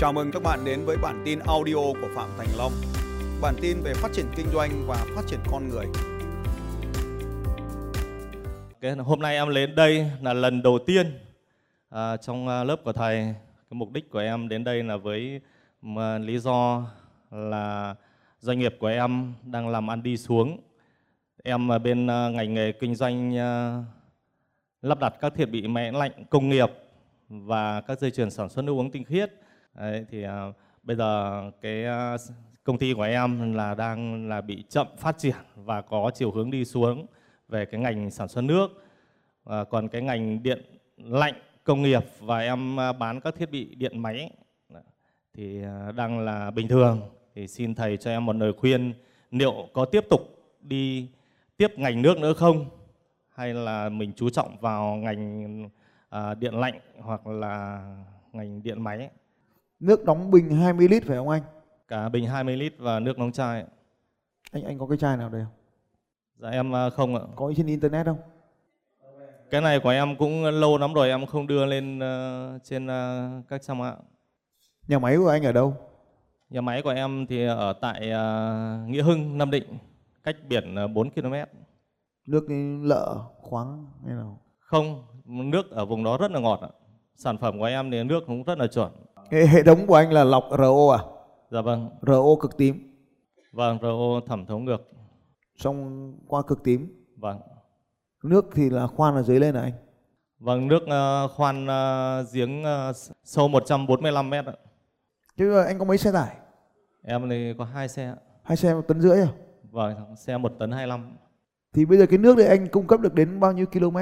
Chào mừng các bạn đến với bản tin audio của Phạm Thành Long. Bản tin về phát triển kinh doanh và phát triển con người. Cái hôm nay em đến đây là lần đầu tiên à, trong à, lớp của thầy. Cái mục đích của em đến đây là với mà, lý do là doanh nghiệp của em đang làm ăn đi xuống. Em ở bên à, ngành nghề kinh doanh à, lắp đặt các thiết bị máy lạnh công nghiệp và các dây chuyền sản xuất nước uống tinh khiết. Đấy, thì uh, bây giờ cái uh, công ty của em là đang là bị chậm phát triển và có chiều hướng đi xuống về cái ngành sản xuất nước. À, còn cái ngành điện lạnh công nghiệp và em à, bán các thiết bị điện máy thì đang là bình thường. Thì xin thầy cho em một lời khuyên liệu có tiếp tục đi tiếp ngành nước nữa không hay là mình chú trọng vào ngành à, điện lạnh hoặc là ngành điện máy Nước đóng bình 20 lít phải không anh? cả bình 20 lít và nước nóng chai Anh anh có cái chai nào đây không? dạ em à, không ạ Có trên internet không? cái này của em cũng lâu lắm rồi em không đưa lên ờ, trên ờ, các trang mạng Nhà máy của anh ở đâu? nhà máy của em thì ở tại ờ, Nghĩa Hưng Nam Định cách biển ờ, 4 km Nước lợ khoáng hay nào? không nước ở vùng đó rất là ngọt ạ sản phẩm của em thì nước cũng rất là chuẩn Hệ, thống của anh là lọc RO à? dạ vâng RO cực tím. vâng RO thẩm thấu ngược Xong qua cực tím. vâng Nước thì là khoan ở dưới lên à anh? vâng nước ờ, khoan ờ, giếng ờ, sâu 145 mét ạ Chứ anh có mấy xe tải? em thì có hai xe ạ. Hai xe một tấn rưỡi à? vâng xe một tấn 25 Thì bây giờ cái nước đấy anh cung cấp được đến bao nhiêu km?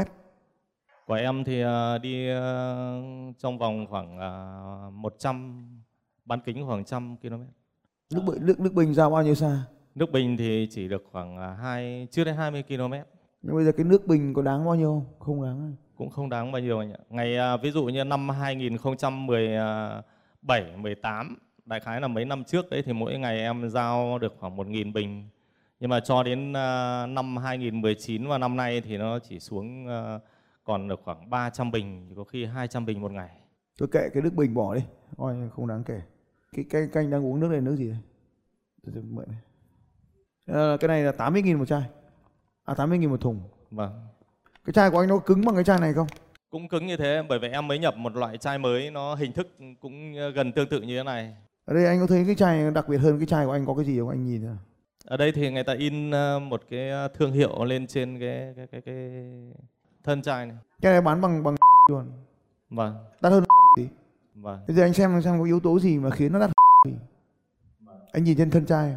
Của em thì ờ, đi ờ, trong vòng khoảng ờ, 100 bán kính khoảng 100 km. Nước bi- nước nước bình ra bao nhiêu xa? Nước bình thì chỉ được khoảng ờ, hai chưa đến 20 km, Nhưng bây giờ cái nước bình có đáng bao nhiêu không? Không đáng. à? cũng không đáng bao nhiêu anh ạ. Ngày ờ, ví dụ như năm 2017 18 đại khái là mấy năm trước đấy thì mỗi ngày em giao được khoảng 1.000 bình. Nhưng mà cho đến ờ, năm 2019 và năm nay thì nó chỉ xuống ờ, còn được khoảng 300 bình, có khi 200 bình một ngày. Tôi kệ cái nước bình bỏ đi. Coi không đáng kể. Cái cái canh đang uống nước này nước gì đây? Tôi mượn này. Ờ, cái này là 80.000 một chai. À 80.000 một thùng. Vâng. Cái chai của anh nó cứng bằng cái chai này không? cũng cứng như thế bởi vì em mới nhập một loại chai mới nó hình thức cũng gần tương tự như thế này Ở đây anh có thấy cái chai đặc biệt hơn cái chai của anh có cái gì không? Anh nhìn nào. ở đây thì người ta in ờ, một cái thương hiệu lên trên cái cái cái, cái thân chai này Cái này bán bằng bằng luôn. vâng Đắt hơn tí. vâng Bây giờ anh xem xem có yếu tố gì mà khiến nó đắt gì. Anh nhìn trên thân chai.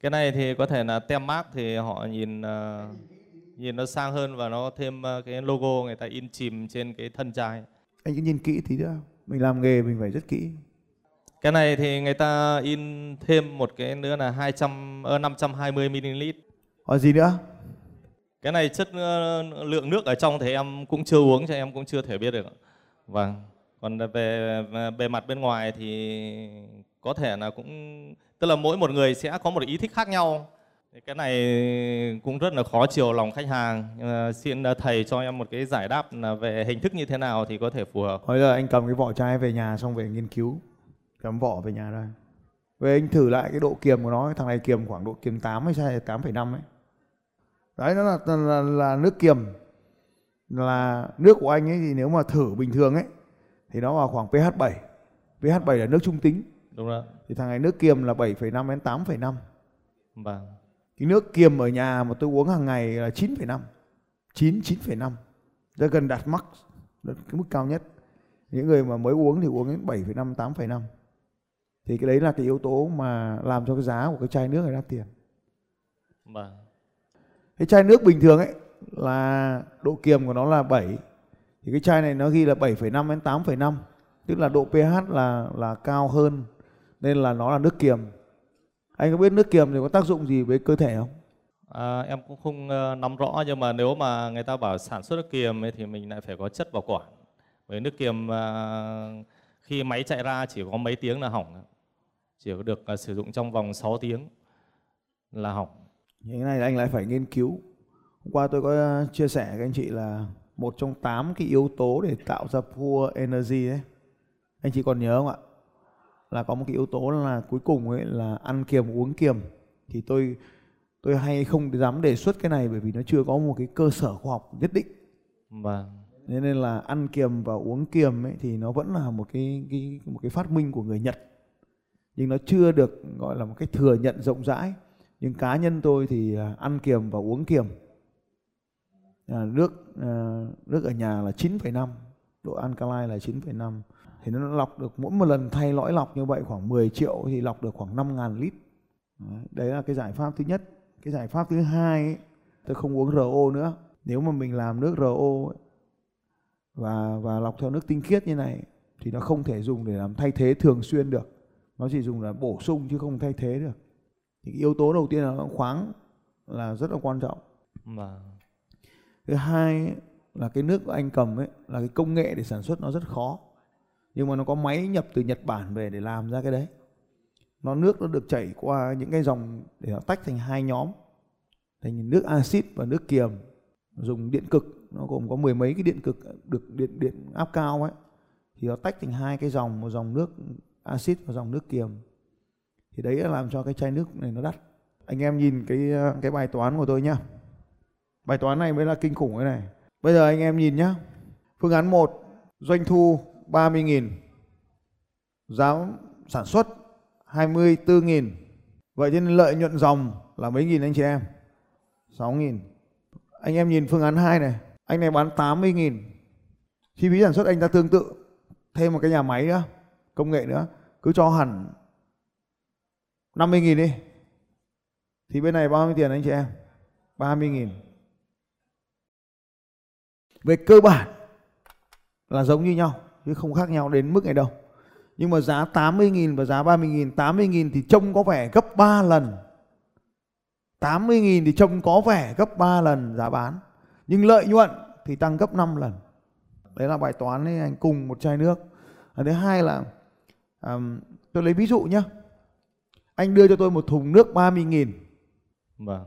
cái này thì có thể là tem mác thì họ nhìn ờ, nhìn nó sang hơn và nó thêm ờ, cái logo người ta in chìm trên cái thân chai Anh cứ nhìn kỹ tí nữa. Mình làm nghề mình phải rất kỹ. cái này thì người ta in thêm một cái nữa là 200 ờ, 520 ml Hỏi gì nữa? Cái này chất ờ, lượng nước ở trong thì em cũng chưa uống cho em cũng chưa thể biết được. Vâng. Còn về bề mặt bên ngoài thì có thể là cũng tức là mỗi một người sẽ có một ý thích khác nhau. Cái này cũng rất là khó chiều lòng khách hàng. à, xin ờ, thầy cho em một cái giải đáp là về hình thức như thế nào thì có thể phù hợp. Bây giờ anh cầm cái vỏ chai về nhà xong về nghiên cứu. Cầm vỏ về nhà đây. Về anh thử lại cái độ kiềm của nó. Thằng này kiềm khoảng độ kiềm 8 hay sao 8,5 ấy. Đấy nó là, là, là, nước kiềm. Là nước của anh ấy thì nếu mà thử bình thường ấy thì nó vào khoảng pH 7. pH 7 là nước trung tính. Đúng rồi. Thì thằng này nước kiềm là 7,5 đến 8,5. Vâng. Cái nước kiềm ở nhà mà tôi uống hàng ngày là 9,5. 9 9,5. Đã gần đạt max, đạt cái mức cao nhất. Những người mà mới uống thì uống đến 7,5 8,5. Thì cái đấy là cái yếu tố mà làm cho cái giá của cái chai nước này đắt tiền. Vâng. Cái chai nước bình thường ấy là độ kiềm của nó là 7. Thì cái chai này nó ghi là 7,5 đến 8,5. Tức là độ pH là là cao hơn nên là nó là nước kiềm. Anh có biết nước kiềm thì có tác dụng gì với cơ thể không? À, em cũng không ờ, nắm rõ nhưng mà nếu mà người ta bảo sản xuất nước kiềm ấy, thì mình lại phải có chất bảo quản. Với nước kiềm à, khi máy chạy ra chỉ có mấy tiếng là hỏng, chỉ có được à, sử dụng trong vòng 6 tiếng là hỏng. Thì cái này anh lại phải nghiên cứu. Hôm qua tôi có ờ, chia sẻ với anh chị là một trong 8 cái yếu tố để tạo ra poor energy đấy. Anh chị còn nhớ không ạ? là có một cái yếu tố là cuối cùng ấy là ăn kiềm uống kiềm thì tôi tôi hay không dám đề xuất cái này bởi vì nó chưa có một cái cơ sở khoa học nhất định Vâng. Thế nên là ăn kiềm và uống kiềm ấy thì nó vẫn là một cái, cái một cái phát minh của người Nhật nhưng nó chưa được gọi là một cách thừa nhận rộng rãi nhưng cá nhân tôi thì à, ăn kiềm và uống kiềm. À, nước à, nước ở nhà là 9,5 độ alkaline là 9,5 thì nó lọc được mỗi một lần thay lõi lọc như vậy khoảng 10 triệu thì lọc được khoảng 5.000 lít. Đấy, đấy là cái giải pháp thứ nhất. Cái giải pháp thứ hai ấy, tôi không uống RO nữa. Nếu mà mình làm nước RO ấy, và và lọc theo nước tinh khiết như này thì nó không thể dùng để làm thay thế thường xuyên được. Nó chỉ dùng là bổ sung chứ không thay thế được thì cái yếu tố đầu tiên là khoáng là rất là quan trọng. Vâng. thứ hai là cái nước anh cầm ấy là cái công nghệ để sản xuất nó rất khó. Nhưng mà nó có máy nhập từ Nhật Bản về để làm ra cái đấy. Nó nước nó được chảy qua những cái dòng để nó tách thành hai nhóm. Thành nước axit và nước kiềm. Dùng điện cực nó gồm có mười mấy cái điện cực được điện điện áp cao ấy. Thì nó tách thành hai cái dòng một dòng nước axit và dòng nước kiềm thì đấy là làm cho cái chai nước này nó đắt. Anh em nhìn cái ờ, cái bài toán của tôi nhá. Bài toán này mới là kinh khủng cái này. Bây giờ anh em nhìn nhá. Phương án 1 doanh thu 30.000 giá sản xuất 24.000 vậy nên lợi nhuận dòng là mấy nghìn anh chị em? 6.000 anh em nhìn phương án 2 này. Anh này bán 80.000 chi phí sản xuất anh ta tương tự. Thêm một cái nhà máy nữa, công nghệ nữa. Cứ cho hẳn 50 nghìn đi. Thì bên này bao nhiêu tiền anh chị em? 30 nghìn. Về cơ bản là giống như nhau chứ không khác nhau đến mức này đâu. Nhưng mà giá 80 nghìn và giá 30 nghìn 80 nghìn thì trông có vẻ gấp 3 lần. 80 nghìn thì trông có vẻ gấp 3 lần giá bán. Nhưng lợi nhuận thì tăng gấp 5 lần. Đấy là bài toán ấy anh cùng một chai nước. Thứ hai là um, tôi lấy ví dụ nhé anh đưa cho tôi một thùng nước 30.000 Vâng.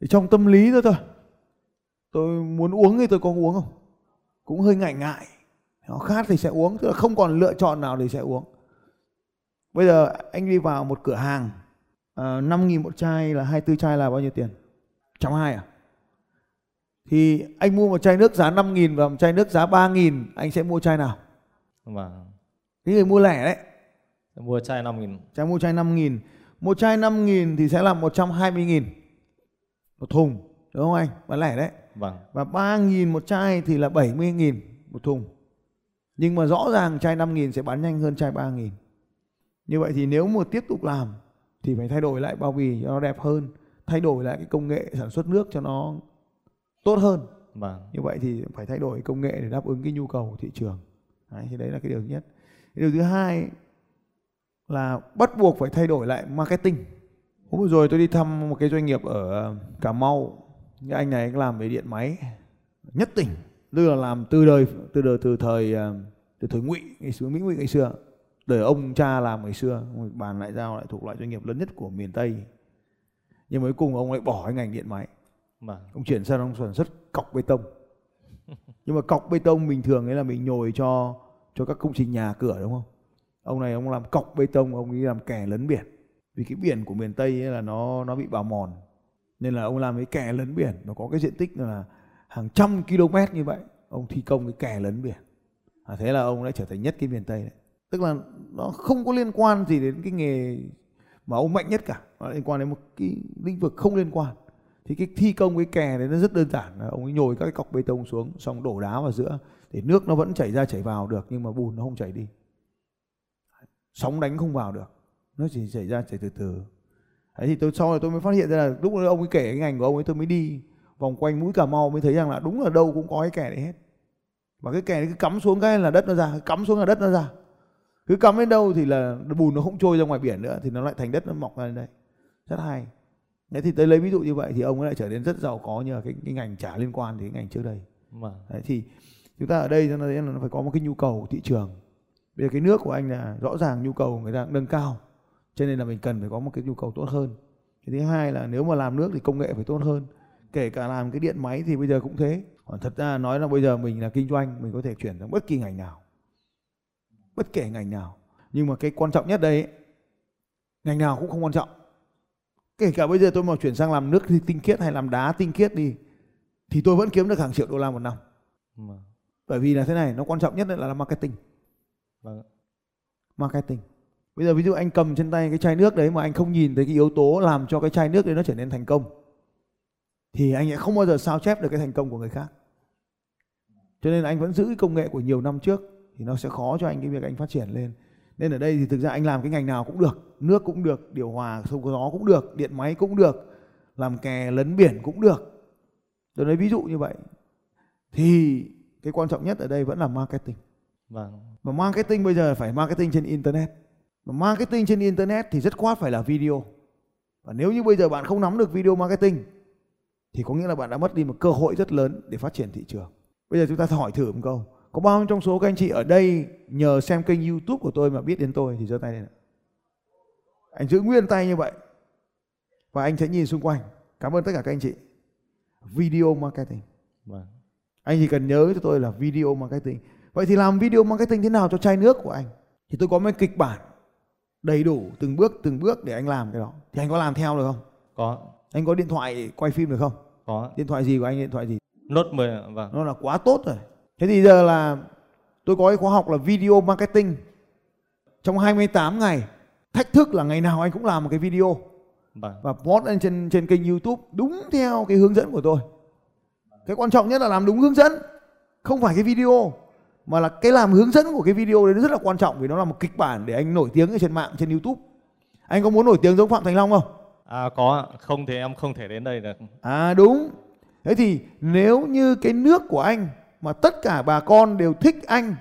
thì trong tâm lý thôi thôi tôi muốn uống thì tôi có uống không? Cũng hơi ngại ngại. Nó khát thì sẽ uống tức là không còn lựa chọn nào để sẽ uống. Bây giờ anh đi vào một cửa hàng uh, 5 nghìn một chai là 24 chai là bao nhiêu tiền? Trăm hai à? Thì anh mua một chai nước giá 5 nghìn và một chai nước giá 3 nghìn anh sẽ mua chai nào? Vâng. cái người mua lẻ đấy. Mua chai 5 nghìn. Chai mua chai 5 nghìn Một chai 5 nghìn thì sẽ là 120 nghìn. Một thùng Đúng không anh? Bán lẻ đấy. Vâng. Và 3 nghìn một chai thì là 70 nghìn một thùng. Nhưng mà rõ ràng chai 5 nghìn sẽ bán nhanh hơn chai 3 nghìn. Như vậy thì nếu mà tiếp tục làm Thì phải thay đổi lại bao bì cho nó đẹp hơn Thay đổi lại cái công nghệ sản xuất nước cho nó tốt hơn. Vâng. như vậy thì phải thay đổi công nghệ để đáp ứng cái nhu cầu của thị trường. Đấy, thì đấy là cái điều nhất. Cái điều thứ hai là bắt buộc phải thay đổi lại marketing. Hôm vừa rồi tôi đi thăm một cái doanh nghiệp ở ờ, cà mau. Cái anh này anh làm về điện máy. Nhất tỉnh. Tức là làm từ đời từ đời từ thời ờ, từ thời ngụy ngày xưa mỹ ngụy ngày xưa. Đời ông cha làm ngày xưa. Bàn lại giao lại thuộc loại doanh nghiệp lớn nhất của miền tây. Nhưng mà cuối cùng ông lại bỏ cái ngành điện máy. Vâng. ông chuyển sang ông sản xuất cọc bê tông. Nhưng mà cọc bê tông bình thường ấy là mình nhồi cho cho các công trình nhà cửa đúng không ông này ông làm cọc bê tông ông đi làm kè lấn biển. Vì cái biển của miền tây ấy là nó nó bị bào mòn. Nên là ông làm cái kè lấn biển. Nó có cái diện tích là hàng trăm km như vậy. Ông thi công cái kè lấn biển. À, thế là ông đã trở thành nhất cái miền tây đấy. Tức là nó không có liên quan gì đến cái nghề mà ông mạnh nhất cả. Nó liên quan đến một cái lĩnh vực không liên quan. Thì cái thi công cái kè đấy nó rất đơn giản. Là ông ấy nhồi các cái cọc bê tông xuống xong đổ đá vào giữa để nước nó vẫn chảy ra chảy vào được nhưng mà bùn nó không chảy đi sóng đánh không vào được nó chỉ chảy ra chảy từ từ đấy thì tôi sau này tôi mới phát hiện ra là lúc đó ông ấy kể cái ngành của ông ấy tôi mới đi vòng quanh mũi cà mau mới thấy rằng là đúng là đâu cũng có cái kè đấy hết và cái kè đấy cứ cắm xuống cái là đất nó ra cắm xuống là đất nó ra cứ cắm đến đâu thì là bùn nó không trôi ra ngoài biển nữa thì nó lại thành đất nó mọc ra đến đây rất hay Đấy thì tôi lấy ví dụ như vậy thì ông ấy lại trở nên rất giàu có nhờ cái, cái ngành chả liên quan đến cái ngành trước đây. Vâng. Đấy thì chúng ta ở đây cho nên là nó phải có một cái nhu cầu của thị trường. Bây giờ cái nước của anh là rõ ràng nhu cầu người ta nâng cao cho nên là mình cần phải có một cái nhu cầu tốt hơn. Cái thứ hai là nếu mà làm nước thì công nghệ phải tốt hơn. Kể cả làm cái điện máy thì bây giờ cũng thế. Còn thật ra nói là bây giờ mình là kinh doanh mình có thể chuyển sang bất kỳ ngành nào. Bất kể ngành nào. nhưng mà cái quan trọng nhất đây ấy, ngành nào cũng không quan trọng kể cả bây giờ tôi mà chuyển sang làm nước tinh khiết hay làm đá tinh khiết đi thì tôi vẫn kiếm được hàng triệu đô la một năm bởi vì là thế này nó quan trọng nhất là marketing Vâng. marketing. Bây giờ ví dụ anh cầm trên tay cái chai nước đấy mà anh không nhìn thấy cái yếu tố làm cho cái chai nước đấy nó trở nên thành công, thì anh sẽ không bao giờ sao chép được cái thành công của người khác. Cho nên anh vẫn giữ cái công nghệ của nhiều năm trước thì nó sẽ khó cho anh cái việc anh phát triển lên. Nên ở đây thì thực ra anh làm cái ngành nào cũng được, nước cũng được, điều hòa sông gió cũng được, điện máy cũng được, làm kè lấn biển cũng được. Tôi nói ví dụ như vậy thì cái quan trọng nhất ở đây vẫn là marketing. Vâng. mà marketing bây giờ phải marketing trên internet. Mà marketing trên internet thì rất khoát phải là video. Và nếu như bây giờ bạn không nắm được video marketing thì có nghĩa là bạn đã mất đi một cơ hội rất lớn để phát triển thị trường. Bây giờ chúng ta hỏi thử một câu. Có bao nhiêu trong số các anh chị ở đây nhờ xem kênh youtube của tôi mà biết đến tôi? Thì giơ tay lên ạ. anh giữ nguyên tay như vậy. Và anh sẽ nhìn xung quanh. Cảm ơn tất cả các anh chị. Video marketing. Vâng. anh chỉ cần nhớ cho tôi là video marketing vậy thì làm video marketing thế nào cho chai nước của anh thì tôi có một kịch bản đầy đủ từng bước từng bước để anh làm cái đó thì anh có làm theo được không Có. anh có điện thoại quay phim được không Có. điện thoại gì của anh điện thoại gì Note 10 ạ. vâng. nó là quá tốt rồi thế thì giờ là tôi có cái khóa học là video marketing trong 28 ngày thách thức là ngày nào anh cũng làm một cái video Vâng. và post lên trên trên kênh YouTube đúng theo cái hướng dẫn của tôi. Cái quan trọng nhất là làm đúng hướng dẫn, không phải cái video mà là cái làm hướng dẫn của cái video đấy nó rất là quan trọng vì nó là một kịch bản để anh nổi tiếng ở trên mạng trên YouTube. Anh có muốn nổi tiếng giống Phạm Thành Long không? À có. Không thì em không thể đến đây được. À đúng. Thế thì nếu như cái nước của anh mà tất cả bà con đều thích anh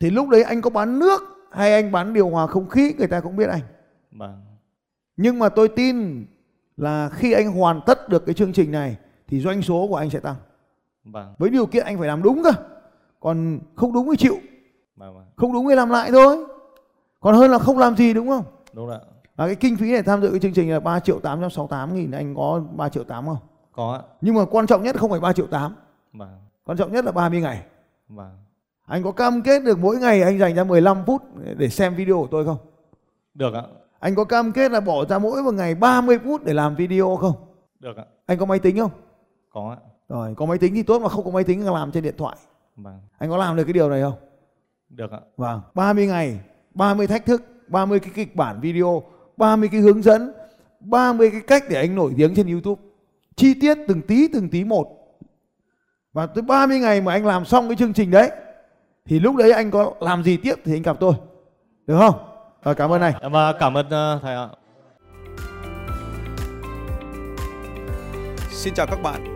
thì lúc đấy anh có bán nước hay anh bán điều hòa không khí người ta cũng biết anh. Vâng. Nhưng mà tôi tin là khi anh hoàn tất được cái chương trình này thì doanh số của anh sẽ tăng. Vâng. Với điều kiện anh phải làm đúng cơ. Còn không đúng thì chịu, Vâng. vâng. không đúng thì làm lại thôi. Còn hơn là không làm gì đúng không? Đúng ạ. Và cái kinh phí để tham dự cái chương trình là 3 triệu 868 nghìn anh có 3 triệu 8 không? Có ạ. Nhưng mà quan trọng nhất không phải 3 triệu 8, Vâng. quan trọng nhất là 30 ngày. Vâng. Anh có cam kết được mỗi ngày anh dành ra 15 phút để xem video của tôi không? Được ạ. Anh có cam kết là bỏ ra mỗi một ngày 30 phút để làm video không? Được ạ. Anh có máy tính không? Có ạ. Rồi, có máy tính thì tốt mà không có máy tính thì làm trên điện thoại. Vâng. Anh có làm được cái điều này không? Được ạ. Vâng, 30 ngày, 30 thách thức, 30 cái kịch bản video, 30 cái hướng dẫn, 30 cái cách để anh nổi tiếng trên YouTube. Chi tiết từng tí từng tí một. Và tới 30 ngày mà anh làm xong cái chương trình đấy thì lúc đấy anh có làm gì tiếp thì anh gặp tôi. Được không? Rồi cảm ơn anh. Em à, cảm ơn à, thầy ạ. Xin chào các bạn